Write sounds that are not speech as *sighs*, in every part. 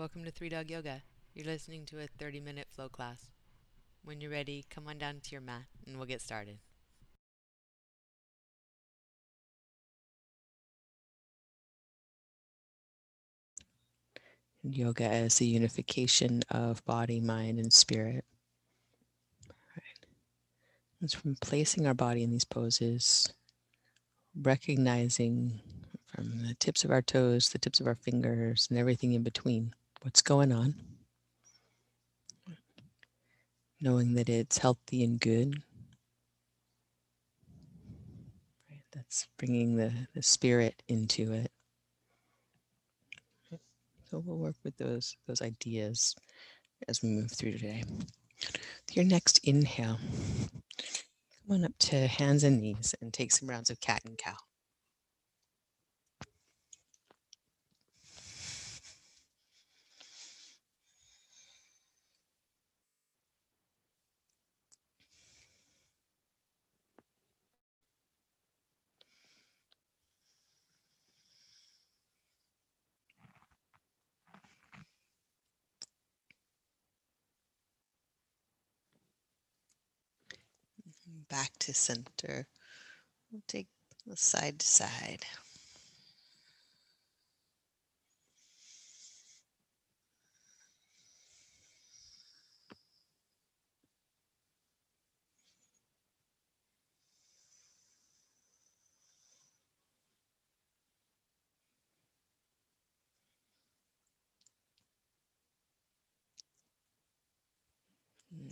welcome to Three Dog Yoga. You're listening to a 30 minute flow class. When you're ready, come on down to your mat and we'll get started. Yoga as the unification of body, mind, and spirit. It's from placing our body in these poses, recognizing from the tips of our toes, the tips of our fingers, and everything in between what's going on. Knowing that it's healthy and good. Right, that's bringing the, the spirit into it. So we'll work with those those ideas as we move through today. Your next inhale, come on up to hands and knees and take some rounds of cat and cow. Back to center. We'll take the side to side.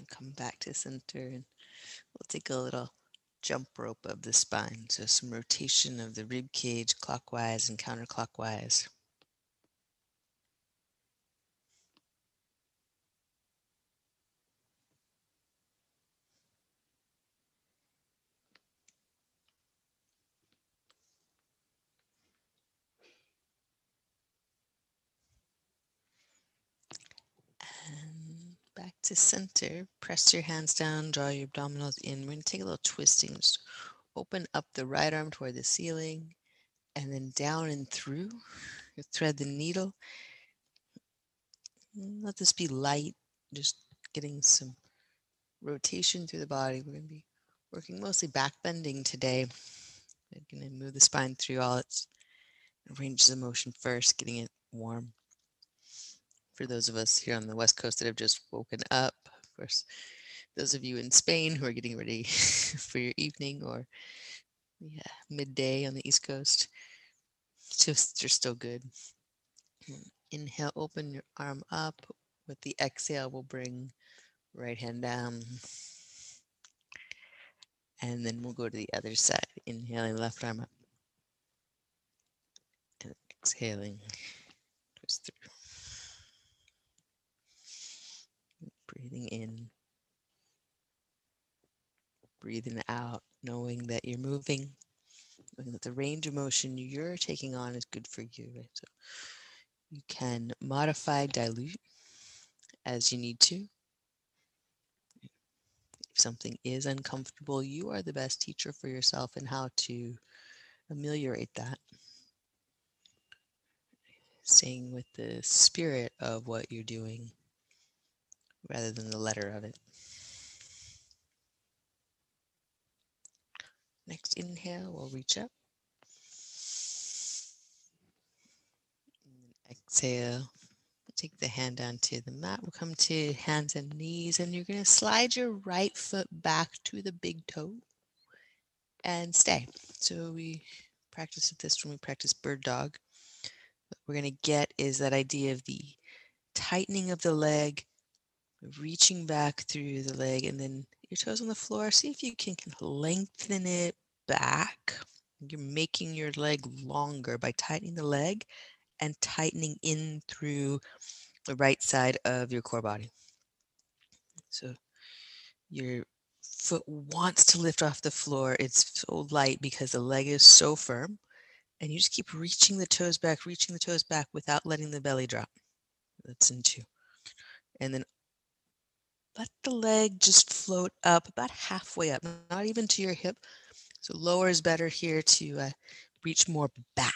come back to center and we'll take a little jump rope of the spine. So some rotation of the rib cage clockwise and counterclockwise. back to center. Press your hands down, draw your abdominals in. We're going to take a little twisting. Just open up the right arm toward the ceiling and then down and through. You thread the needle. Let this be light, just getting some rotation through the body. We're going to be working mostly back bending today. We're going to move the spine through all its ranges of motion first, getting it warm for those of us here on the West Coast that have just woken up. Of course, those of you in Spain who are getting ready *laughs* for your evening or yeah, midday on the East Coast, just you're still good. Mm, inhale, open your arm up. With the exhale, we'll bring right hand down. And then we'll go to the other side. Inhaling left arm up. And exhaling, twist through. Breathing in, breathing out, knowing that you're moving, knowing that the range of motion you're taking on is good for you. So you can modify, dilute as you need to. If something is uncomfortable, you are the best teacher for yourself and how to ameliorate that. Staying with the spirit of what you're doing rather than the letter of it. Next inhale, we'll reach up. Exhale, take the hand onto the mat. We'll come to hands and knees, and you're going to slide your right foot back to the big toe and stay. So we practice this when we practice bird dog. What we're going to get is that idea of the tightening of the leg reaching back through the leg and then your toes on the floor. See if you can lengthen it back. You're making your leg longer by tightening the leg and tightening in through the right side of your core body. So your foot wants to lift off the floor. It's so light because the leg is so firm. And you just keep reaching the toes back, reaching the toes back without letting the belly drop. That's in two. And then let the leg just float up about halfway up, not even to your hip. So lower is better here to uh, reach more back,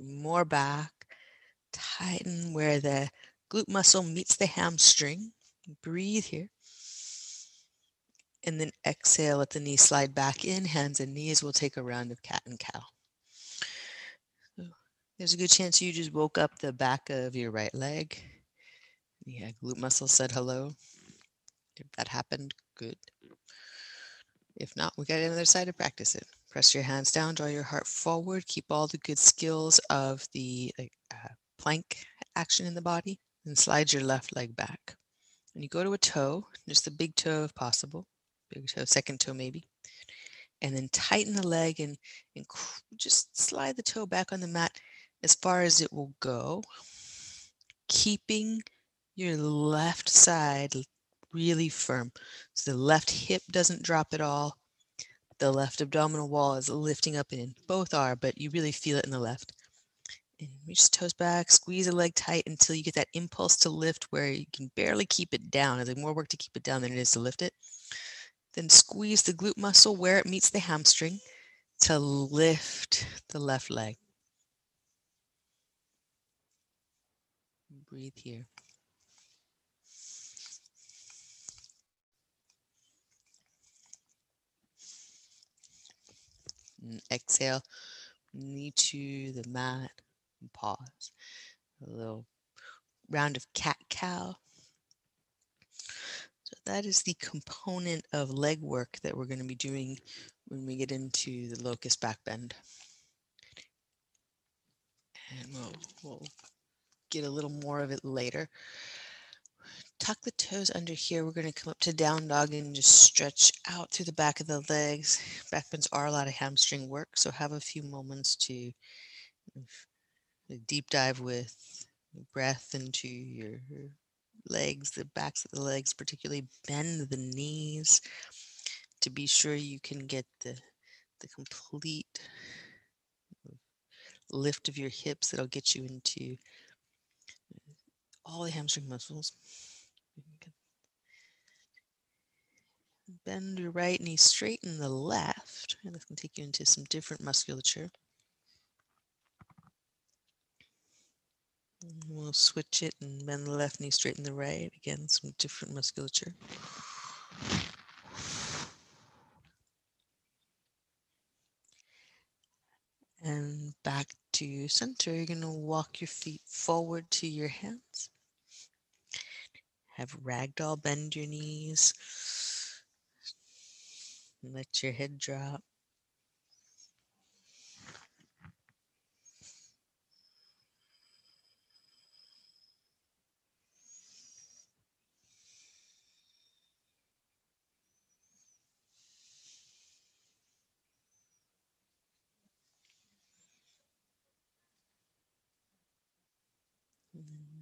more back, Tighten where the glute muscle meets the hamstring. Breathe here. And then exhale, let the knees slide back in. Hands and knees will take a round of cat and cow. there's a good chance you just woke up the back of your right leg. Yeah, glute muscle said hello. If that happened, good. If not, we got another side to practice it. Press your hands down, draw your heart forward, keep all the good skills of the uh, plank action in the body, and slide your left leg back. And you go to a toe, just the big toe if possible, big toe, second toe maybe. And then tighten the leg and, and just slide the toe back on the mat as far as it will go, keeping your left side really firm. So the left hip doesn't drop at all. The left abdominal wall is lifting up and in. Both are, but you really feel it in the left. And reach the toes back, squeeze the leg tight until you get that impulse to lift where you can barely keep it down. There's more work to keep it down than it is to lift it. Then squeeze the glute muscle where it meets the hamstring to lift the left leg. Breathe here. And exhale, knee to the mat and pause. A little round of cat cow. So that is the component of leg work that we're going to be doing when we get into the locust back bend. And we'll, we'll get a little more of it later tuck the toes under here. We're going to come up to down dog and just stretch out through the back of the legs. *laughs* Back bends are a lot of hamstring work, so have a few moments to deep dive with breath into your legs, the backs of the legs, particularly bend the knees to be sure you can get the, the complete lift of your hips that'll get you into all the hamstring muscles. Bend your right knee, straighten the left. And this can take you into some different musculature. And we'll switch it and bend the left knee, straighten the right. Again, some different musculature. And back to center. You're going to walk your feet forward to your hands. Have ragdoll, bend your knees. Let your head drop.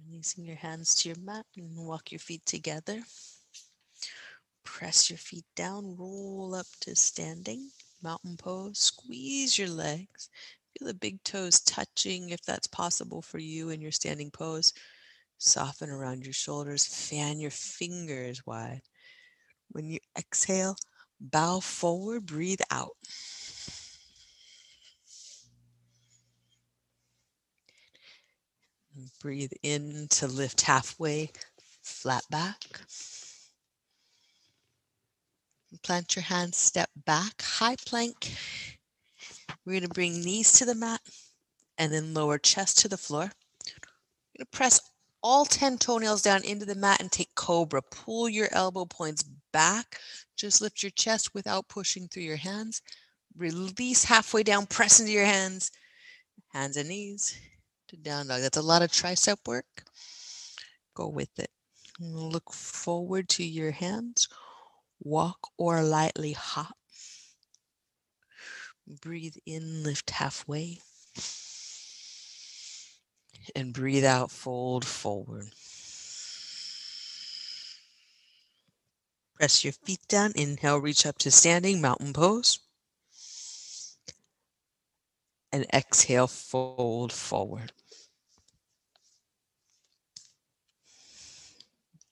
Releasing your hands to your mat and walk your feet together. Press your feet down, roll up to standing, mountain pose, squeeze your legs. Feel the big toes touching if that's possible for you in your standing pose. Soften around your shoulders, fan your fingers wide. When you exhale, bow forward, breathe out. Breathe in to lift halfway, flat back. Plant your hands, step back, high plank. We're going to bring knees to the mat and then lower chest to the floor. You're going to press all 10 toenails down into the mat and take cobra. Pull your elbow points back. Just lift your chest without pushing through your hands. Release halfway down, press into your hands, hands and knees to down dog. That's a lot of tricep work. Go with it. Look forward to your hands walk or lightly hop. Breathe in, lift halfway. And breathe out, fold forward. Press your feet down. Inhale, reach up to standing mountain pose. And exhale, fold forward.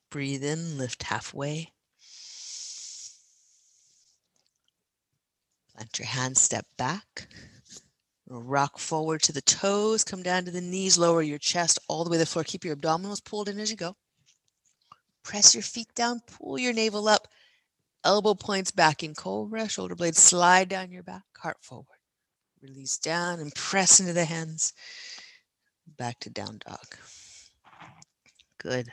Breathe in, lift halfway. Plant your hands, step back. Rock forward to the toes, come down to the knees, lower your chest all the way to the floor. Keep your abdominals pulled in as you go. Press your feet down, pull your navel up, elbow points back in cobra, shoulder blades slide down your back, heart forward. Release down and press into the hands. Back to down dog. Good.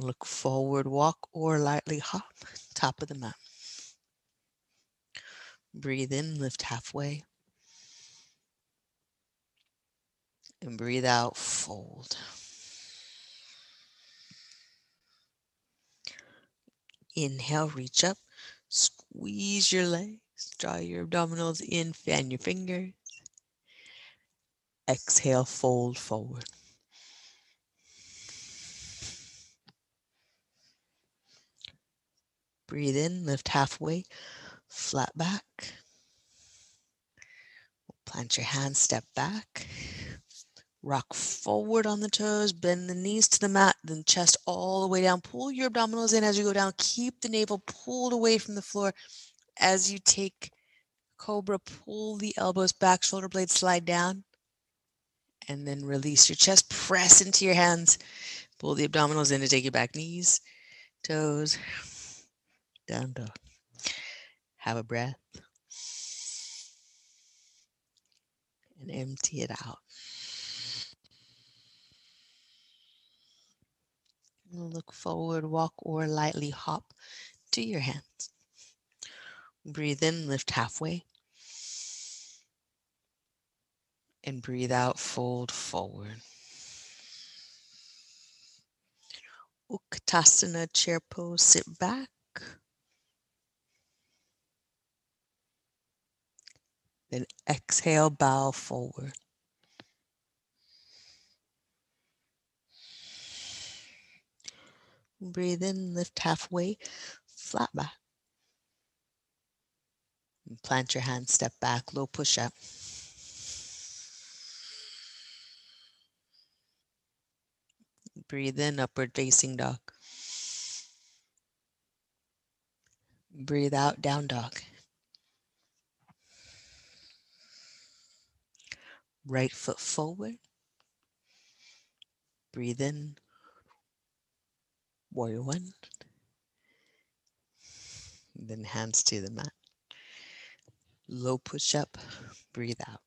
Look forward, walk or lightly hop, top of the mat. Breathe in, lift halfway. And breathe out, fold. Inhale, reach up, squeeze your legs, draw your abdominals in, fan your fingers. Exhale, fold forward. Breathe in, lift halfway, flat back. Plant your hands, step back. Rock forward on the toes, bend the knees to the mat, then chest all the way down. Pull your abdominals in as you go down. Keep the navel pulled away from the floor as you take cobra. Pull the elbows back, shoulder blades slide down, and then release your chest. Press into your hands. Pull the abdominals in to take your back knees, toes, down dog. Have a breath. And empty it out. Look forward, walk, or lightly hop to your hands. Breathe in, lift halfway. And breathe out, fold forward. Utkatasana chair pose, sit back. Then exhale, bow forward. Breathe in, lift halfway, flat back. And plant your hands, step back, low push up. Breathe in, upward facing dog. Breathe out, down dog. Right foot forward. Breathe in. Warrior one. Then hands to the mat. Low push up. Breathe out.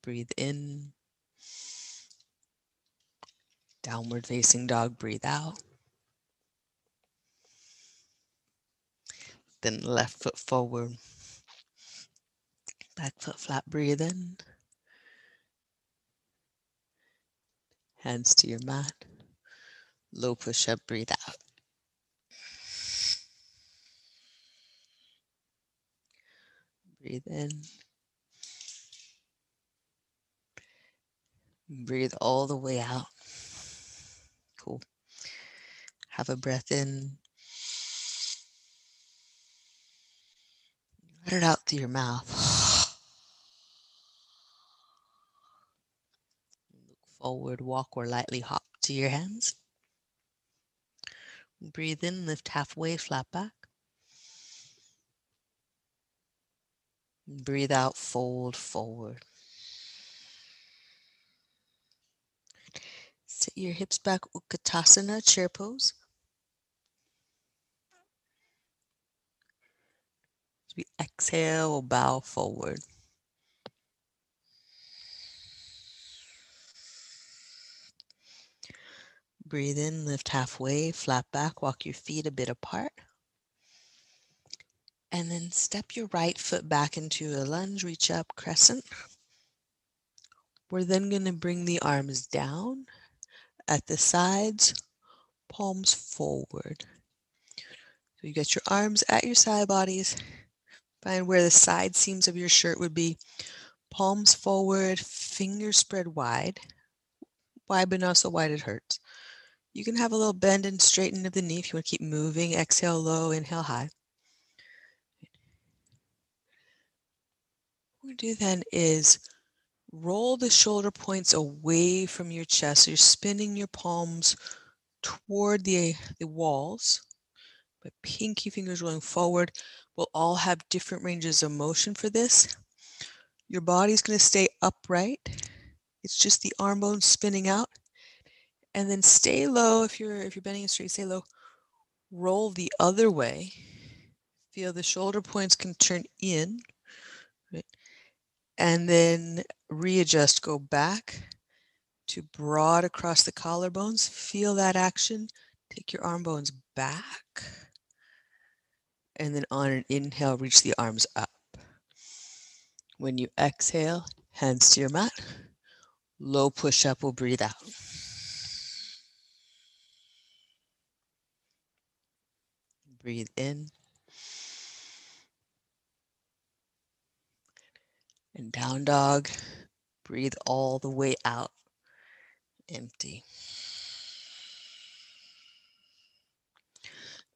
Breathe in. Downward facing dog. Breathe out. Then left foot forward. Back foot flat, breathe in. Hands to your mat. Low push up, breathe out. Breathe in. Breathe all the way out. Cool. Have a breath in. Let it out through your mouth. Forward, walk, or lightly hop to your hands. Breathe in, lift halfway, flat back. Breathe out, fold forward. Sit your hips back, Utkatasana, chair pose. As we exhale, bow forward. Breathe in, lift halfway, flat back, walk your feet a bit apart. And then step your right foot back into a lunge, reach up, crescent. We're then going to bring the arms down at the sides, palms forward. So you get your arms at your side bodies. Find where the side seams of your shirt would be. Palms forward, fingers spread wide. Wide but not so wide it hurts. You can have a little bend and straighten of the knee if you want to keep moving. Exhale low, inhale high. What we're going to do then is roll the shoulder points away from your chest. So you're spinning your palms toward the, the walls. But pinky fingers rolling forward. We'll all have different ranges of motion for this. Your body's going to stay upright. It's just the arm bones spinning out. And then stay low if you're if you're bending it straight, stay low. Roll the other way. Feel the shoulder points can turn in. Right? And then readjust, go back to broad across the collarbones. Feel that action. Take your arm bones back. And then on an inhale, reach the arms up. When you exhale, hands to your mat. Low push up We'll breathe out. Breathe in. And down dog. Breathe all the way out. Empty.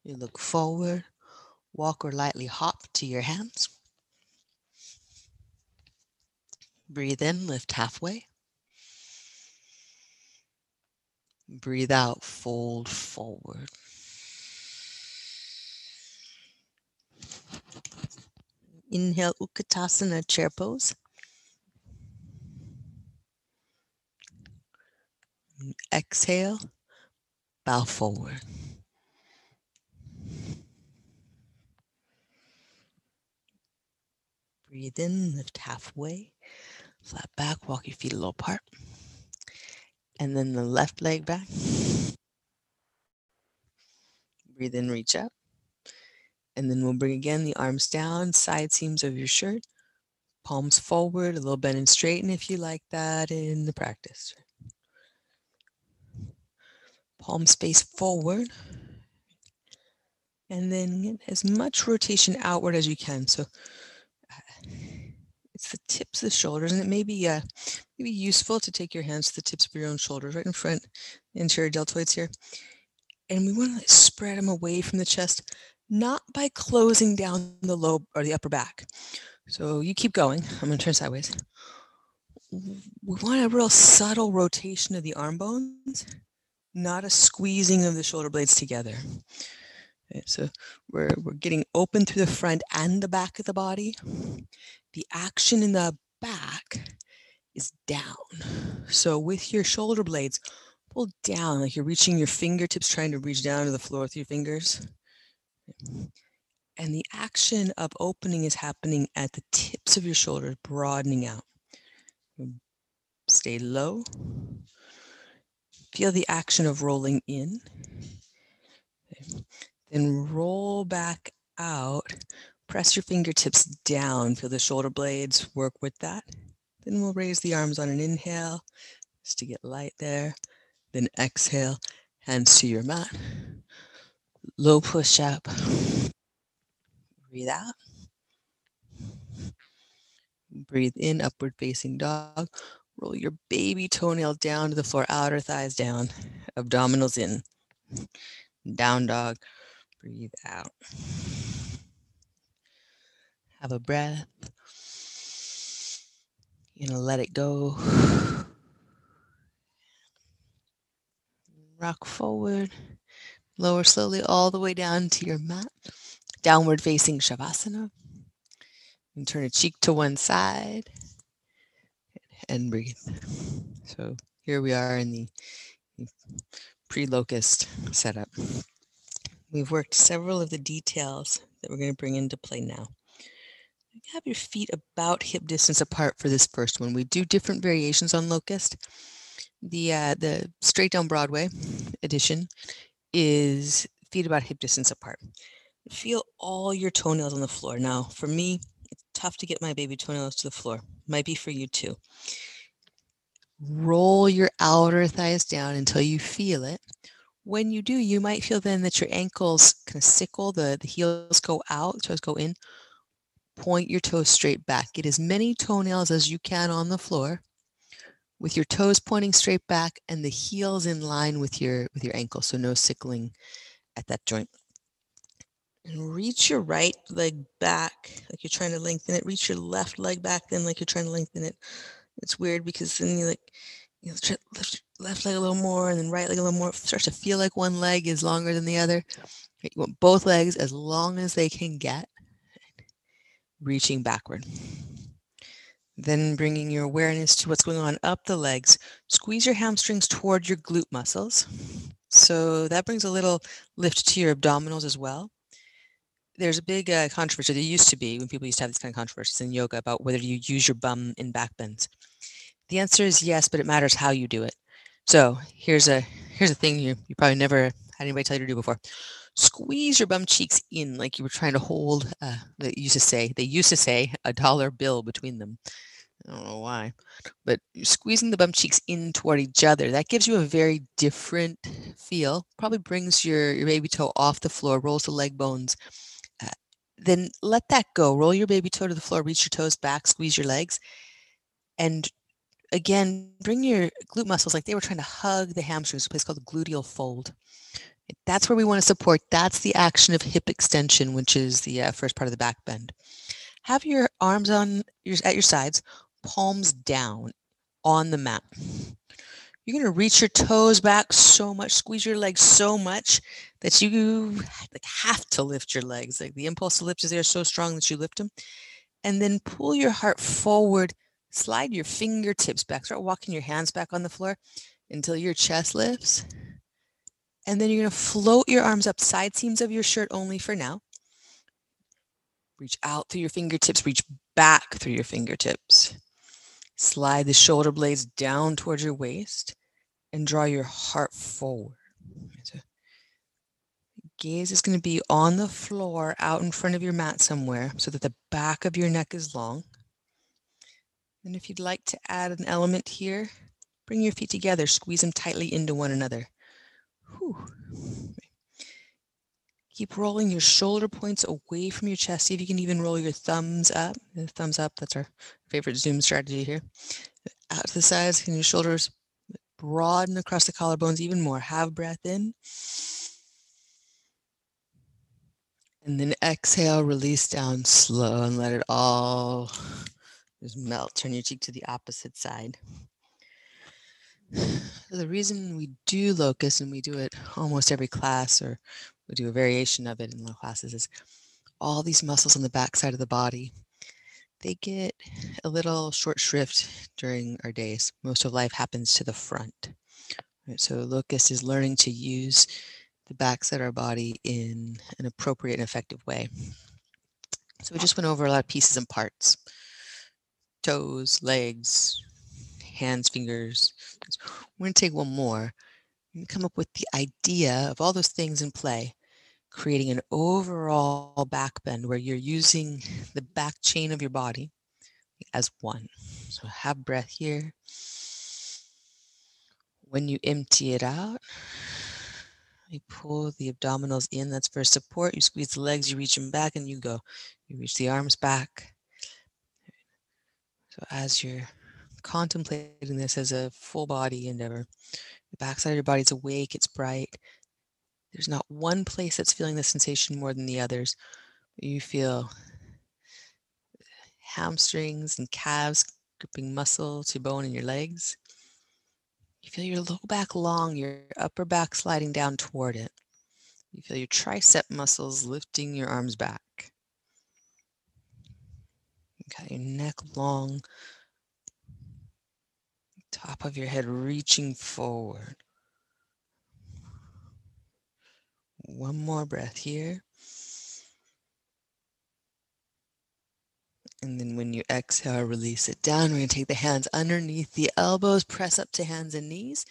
You look forward, walk or lightly hop to your hands. Breathe in, lift halfway. Breathe out, fold forward. Inhale, Utkatasana chair pose. Exhale, bow forward. Breathe in, lift halfway, flat back, walk your feet a little apart. And then the left leg back. Breathe in, reach up. And then we'll bring again the arms down, side seams of your shirt, palms forward, a little bend and straighten if you like that in the practice. Palm space forward. And then get as much rotation outward as you can. So *sighs* it's the tips of the shoulders, and it may be uh, maybe useful to take your hands to the tips of your own shoulders, right in front, anterior deltoids here. And we want to spread them away from the chest, not by closing down the lobe or the upper back. So you keep going. I'm going to turn sideways. We want a real subtle rotation of the arm bones, not a squeezing of the shoulder blades together. Okay, so we're, we're getting open through the front and the back of the body the action in the back is down. So with your shoulder blades, pull down like you're reaching your fingertips, trying to reach down to the floor with your fingers. And the action of opening is happening at the tips of your shoulders, broadening out. Stay low. Feel the action of rolling in. Then roll back out Press your fingertips down, feel the shoulder blades work with that. Then we'll raise the arms on an inhale just to get light there. Then exhale, hands to your mat. Low push up. Breathe out. Breathe in, upward facing dog. Roll your baby toenail down to the floor, outer thighs down, abdominals in. Down dog. Breathe out. Have a breath. You're going to let it go. Rock forward. Lower slowly all the way down to your mat. Downward facing Shavasana. And turn a cheek to one side and breathe. So here we are in the pre-locust setup. We've worked several of the details that we're going to bring into play now You have your feet about hip distance apart for this first one. We do different variations on locust. The uh, the straight down Broadway edition is feet about hip distance apart. Feel all your toenails on the floor. Now, for me, it's tough to get my baby toenails to the floor. Might be for you too. Roll your outer thighs down until you feel it. When you do, you might feel then that your ankles kind of sickle, the, the heels go out, toes go in point your toes straight back. Get as many toenails as you can on the floor with your toes pointing straight back and the heels in line with your with your ankle so no sickling at that joint. And reach your right leg back like you're trying to lengthen it. Reach your left leg back then like you're trying to lengthen it. It's weird because then you like you know lift left leg a little more and then right leg a little more. It starts to feel like one leg is longer than the other. You want both legs as long as they can get reaching backward. Then bringing your awareness to what's going on up the legs. Squeeze your hamstrings toward your glute muscles. So that brings a little lift to your abdominals as well. There's a big uh, controversy. There used to be when people used to have these kind of controversies in yoga about whether you use your bum in back bends. The answer is yes, but it matters how you do it. So here's a here's a thing you you probably never had anybody tell you to do before. Squeeze your bum cheeks in like you were trying to hold. Uh, they used to say they used to say a dollar bill between them. I don't know why, but squeezing the bum cheeks in toward each other that gives you a very different feel. Probably brings your your baby toe off the floor, rolls the leg bones. Uh, then let that go. Roll your baby toe to the floor, reach your toes back, squeeze your legs, and again, bring your glute muscles like they were trying to hug the hamstrings, a place called the gluteal fold. That's where we want to support. That's the action of hip extension, which is the uh, first part of the back bend. Have your arms on your at your sides, palms down on the mat. You're going to reach your toes back so much, squeeze your legs so much that you like have to lift your legs. Like the impulse to lift is there so strong that you lift them. And then pull your heart forward Slide your fingertips back. Start walking your hands back on the floor until your chest lifts. And then you're going to float your arms up side seams of your shirt only for now. Reach out through your fingertips, reach back through your fingertips. Slide the shoulder blades down towards your waist and draw your heart forward. So gaze is going to be on the floor out in front of your mat somewhere so that the back of your neck is long. And if you'd like to add an element here, bring your feet together, squeeze them tightly into one another. Whew. Keep rolling your shoulder points away from your chest. See if you can even roll your thumbs up. Thumbs up, that's our favorite Zoom strategy here. Out to the sides, and your shoulders broaden across the collarbones even more. Have breath in. And then exhale, release down slow and let it all just melt. Turn your cheek to the opposite side. The reason we do locust and we do it almost every class or we do a variation of it in the classes is all these muscles on the back side of the body they get a little short shrift during our days. Most of life happens to the front. Right? So locust is learning to use the backside of our body in an appropriate and effective way. So we just went over a lot of pieces and parts toes, legs, hands, fingers. We're going to take one more and come up with the idea of all those things in play, creating an overall back bend where you're using the back chain of your body as one. So have breath here. When you empty it out, you pull the abdominals in. That's for support. You squeeze the legs, you reach them back, and you go. You reach the arms back, so as you're contemplating this as a full body endeavor, the backside of your body is awake, it's bright. There's not one place that's feeling the sensation more than the others. You feel hamstrings and calves gripping muscle to bone in your legs. You feel your low back long, your upper back sliding down toward it. You feel your tricep muscles lifting your arms back. You Got your neck long, top of your head reaching forward. One more breath here. And then when you exhale, release it down. We're going to take the hands underneath the elbows, press up to hands and knees.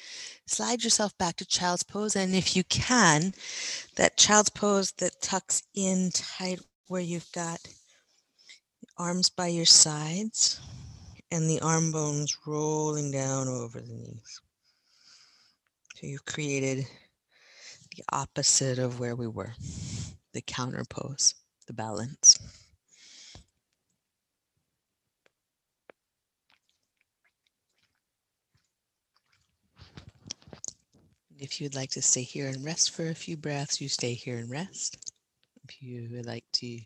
Slide yourself back to child's pose. And if you can, that child's pose that tucks in tight where you've got arms by your sides and the arm bones rolling down over the knees. So you've created the opposite of where we were, the counterpose, the balance. If you'd like to stay here and rest for a few breaths, you stay here and rest. If you would like to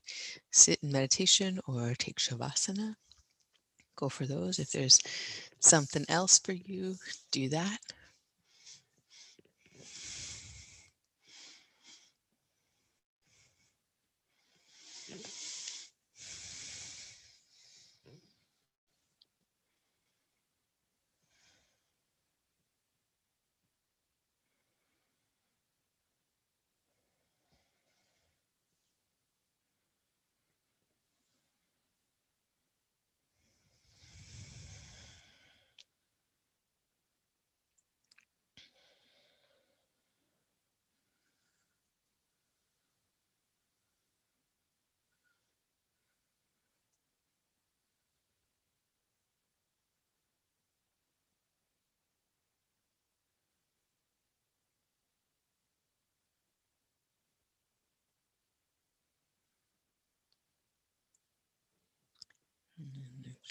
sit in meditation or take Shavasana, go for those. If there's something else for you, do that.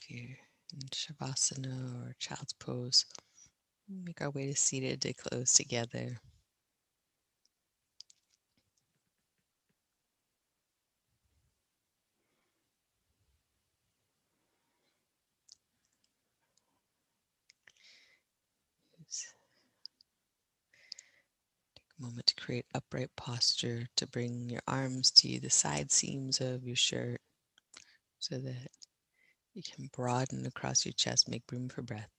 You're in Shavasana or Child's Pose, make our way to seated to close together. Take a moment to create upright posture to bring your arms to the side seams of your shirt so that you can broaden across your chest, make room for breath.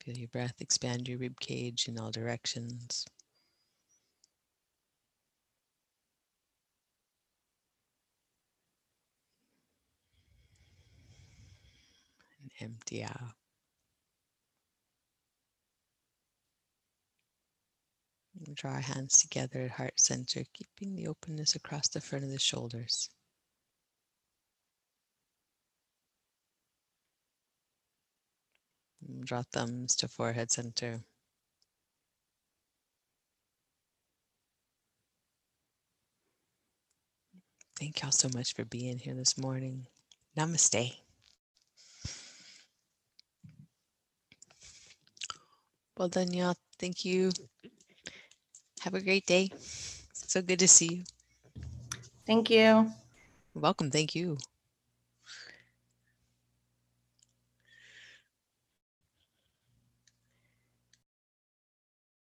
Feel your breath expand your rib cage in all directions. And empty out. Draw our hands together at heart center, keeping the openness across the front of the shoulders. And Draw thumbs to forehead center. Thank y'all so much for being here this morning. Namaste. Well done, y'all. Thank you. Have a great day. So good to see you. Thank you. Welcome. Thank you.